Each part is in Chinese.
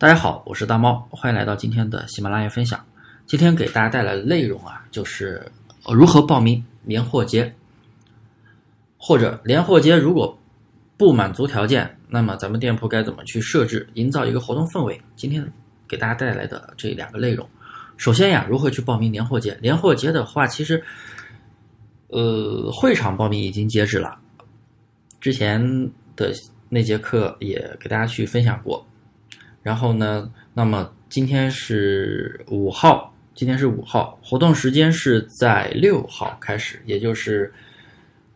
大家好，我是大猫，欢迎来到今天的喜马拉雅分享。今天给大家带来的内容啊，就是如何报名年货节，或者年货节如果不满足条件，那么咱们店铺该怎么去设置，营造一个活动氛围？今天给大家带来的这两个内容。首先呀，如何去报名年货节？年货节的话，其实，呃，会场报名已经截止了，之前的那节课也给大家去分享过。然后呢，那么今天是五号，今天是五号，活动时间是在六号开始，也就是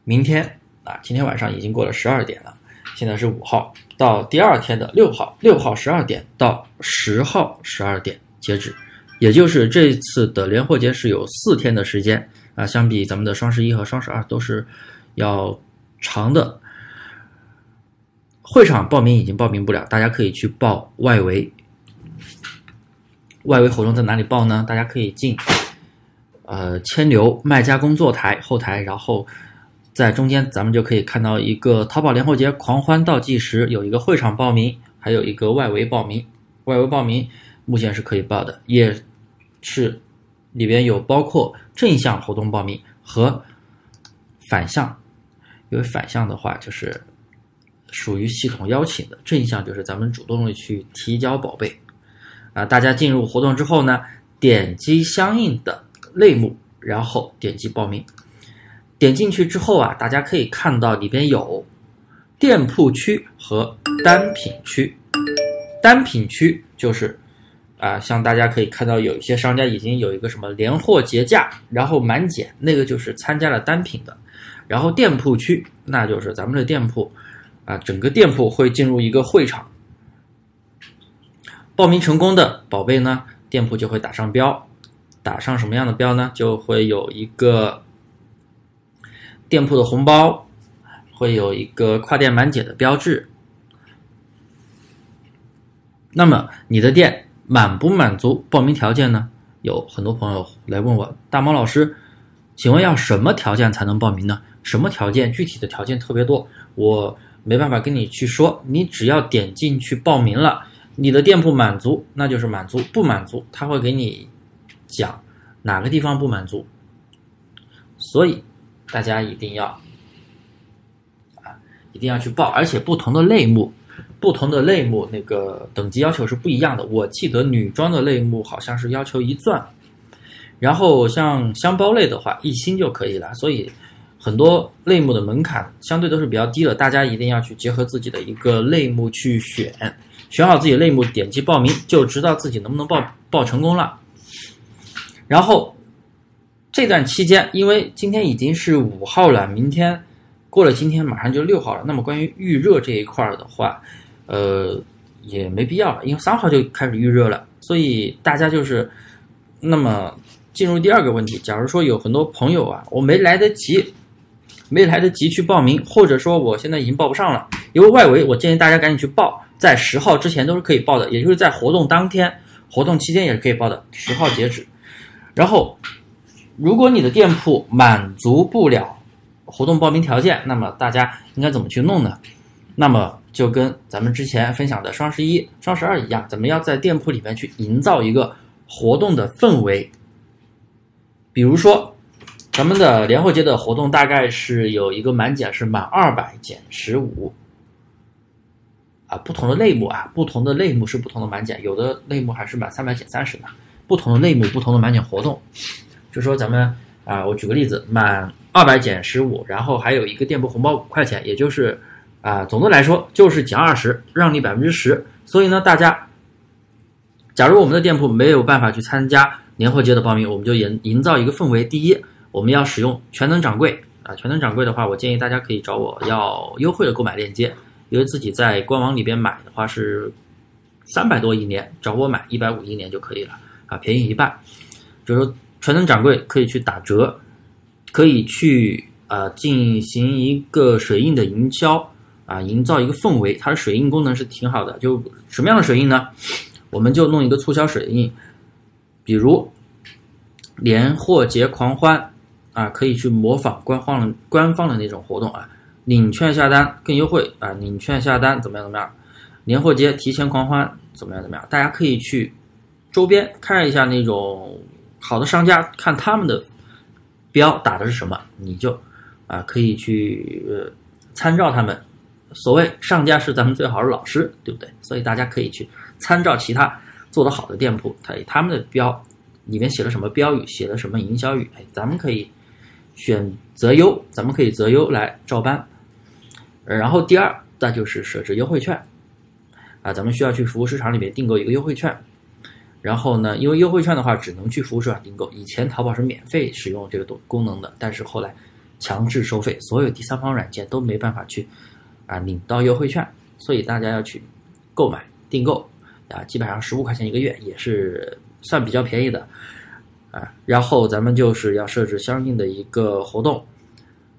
明天啊，今天晚上已经过了十二点了，现在是五号，到第二天的六号，六号十二点到十号十二点截止，也就是这次的年货节是有四天的时间啊，相比咱们的双十一和双十二都是要长的。会场报名已经报名不了，大家可以去报外围。外围活动在哪里报呢？大家可以进呃千牛卖家工作台后台，然后在中间咱们就可以看到一个淘宝年货节狂欢倒计时，有一个会场报名，还有一个外围报名。外围报名目前是可以报的，也是里边有包括正向活动报名和反向，因为反向的话就是。属于系统邀请的正向就是咱们主动的去提交宝贝，啊，大家进入活动之后呢，点击相应的类目，然后点击报名。点进去之后啊，大家可以看到里边有店铺区和单品区。单品区就是啊，像大家可以看到有一些商家已经有一个什么年货节价，然后满减，那个就是参加了单品的。然后店铺区那就是咱们的店铺。啊，整个店铺会进入一个会场，报名成功的宝贝呢，店铺就会打上标，打上什么样的标呢？就会有一个店铺的红包，会有一个跨店满减的标志。那么你的店满不满足报名条件呢？有很多朋友来问我，大毛老师，请问要什么条件才能报名呢？什么条件？具体的条件特别多，我。没办法跟你去说，你只要点进去报名了，你的店铺满足，那就是满足；不满足，他会给你讲哪个地方不满足。所以大家一定要啊，一定要去报，而且不同的类目，不同的类目那个等级要求是不一样的。我记得女装的类目好像是要求一钻，然后像箱包类的话，一星就可以了。所以。很多类目的门槛相对都是比较低的，大家一定要去结合自己的一个类目去选，选好自己类目，点击报名就知道自己能不能报报成功了。然后这段期间，因为今天已经是五号了，明天过了今天马上就六号了，那么关于预热这一块的话，呃，也没必要了，因为三号就开始预热了，所以大家就是那么进入第二个问题，假如说有很多朋友啊，我没来得及。没来得及去报名，或者说我现在已经报不上了，因为外围，我建议大家赶紧去报，在十号之前都是可以报的，也就是在活动当天、活动期间也是可以报的，十号截止。然后，如果你的店铺满足不了活动报名条件，那么大家应该怎么去弄呢？那么就跟咱们之前分享的双十一、双十二一样，咱们要在店铺里面去营造一个活动的氛围，比如说。咱们的年货节的活动大概是有一个满减是满二百减十五，啊，不同的类目啊，不同的类目是不同的满减，有的类目还是满三百减三十的，不同的类目不同的满减活动。就说咱们啊，我举个例子，满二百减十五，然后还有一个店铺红包五块钱，也就是啊，总的来说就是减二十，让利百分之十。所以呢，大家，假如我们的店铺没有办法去参加年货节的报名，我们就营营造一个氛围，第一。我们要使用全能掌柜啊，全能掌柜的话，我建议大家可以找我要优惠的购买链接，因为自己在官网里边买的话是三百多一年，找我买一百五一年就可以了啊，便宜一半。就是说全能掌柜可以去打折，可以去啊进行一个水印的营销啊，营造一个氛围。它的水印功能是挺好的，就什么样的水印呢？我们就弄一个促销水印，比如年货节狂欢。啊，可以去模仿官方的官方的那种活动啊，领券下单更优惠啊，领券下单怎么样怎么样？年货节提前狂欢怎么样怎么样？大家可以去周边看一下那种好的商家，看他们的标打的是什么，你就啊可以去呃参照他们。所谓上家是咱们最好的老师，对不对？所以大家可以去参照其他做得好的店铺，他他们的标里面写了什么标语，写了什么营销语，哎，咱们可以选择优，咱们可以择优来照搬。然后第二，那就是设置优惠券啊，咱们需要去服务市场里面订购一个优惠券。然后呢，因为优惠券的话只能去服务市场订购，以前淘宝是免费使用这个功功能的，但是后来强制收费，所有第三方软件都没办法去。啊，领到优惠券，所以大家要去购买订购啊，基本上十五块钱一个月也是算比较便宜的啊。然后咱们就是要设置相应的一个活动，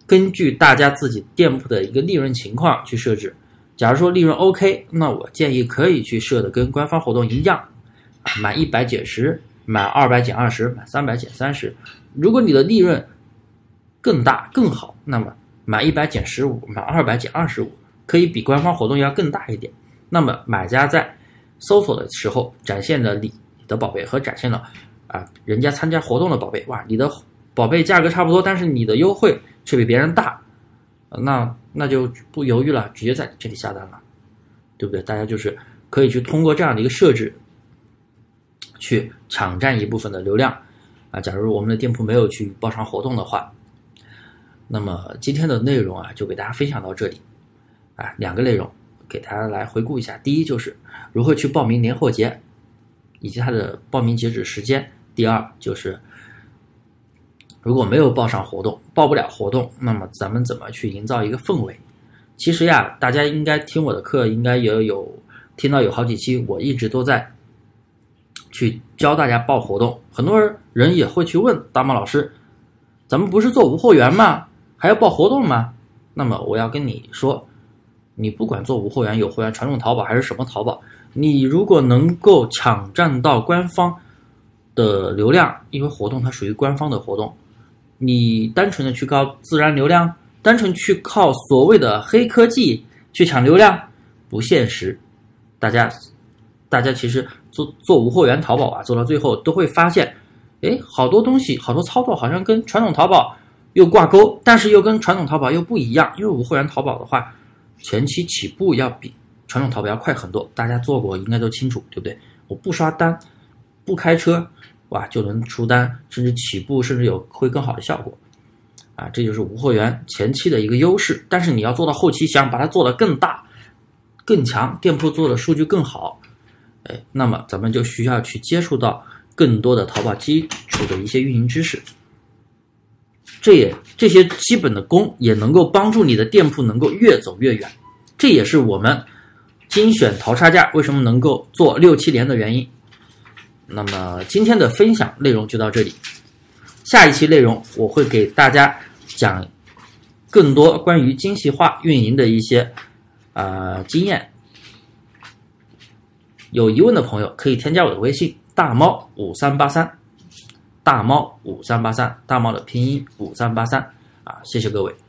根据大家自己店铺的一个利润情况去设置。假如说利润 OK，那我建议可以去设的跟官方活动一样，满一百减十，满二百减二十，满三百减三十。如果你的利润更大更好，那么满一百减十五，满二百减二十五。可以比官方活动要更大一点。那么买家在搜索的时候展现的你的宝贝和展现了啊人家参加活动的宝贝，哇，你的宝贝价格差不多，但是你的优惠却比别人大，那那就不犹豫了，直接在这里下单了，对不对？大家就是可以去通过这样的一个设置，去抢占一部分的流量啊。假如我们的店铺没有去包场活动的话，那么今天的内容啊就给大家分享到这里。啊，两个内容给大家来回顾一下。第一就是如何去报名年货节，以及它的报名截止时间。第二就是如果没有报上活动，报不了活动，那么咱们怎么去营造一个氛围？其实呀，大家应该听我的课，应该也有听到有好几期，我一直都在去教大家报活动。很多人也会去问大猫老师，咱们不是做无货源吗？还要报活动吗？那么我要跟你说。你不管做无货源、有货源、传统淘宝还是什么淘宝，你如果能够抢占到官方的流量，因为活动它属于官方的活动，你单纯的去靠自然流量，单纯去靠所谓的黑科技去抢流量，不现实。大家，大家其实做做无货源淘宝啊，做到最后都会发现，哎，好多东西、好多操作好像跟传统淘宝又挂钩，但是又跟传统淘宝又不一样，因为无货源淘宝的话。前期起步要比传统淘宝要快很多，大家做过应该都清楚，对不对？我不刷单，不开车，哇，就能出单，甚至起步甚至有会更好的效果，啊，这就是无货源前期的一个优势。但是你要做到后期，想把它做得更大、更强，店铺做的数据更好，哎，那么咱们就需要去接触到更多的淘宝基础的一些运营知识。这也这些基本的功也能够帮助你的店铺能够越走越远，这也是我们精选淘差价为什么能够做六七年的原因。那么今天的分享内容就到这里，下一期内容我会给大家讲更多关于精细化运营的一些啊经验。有疑问的朋友可以添加我的微信大猫五三八三。大猫五三八三，大猫的拼音五三八三啊，谢谢各位。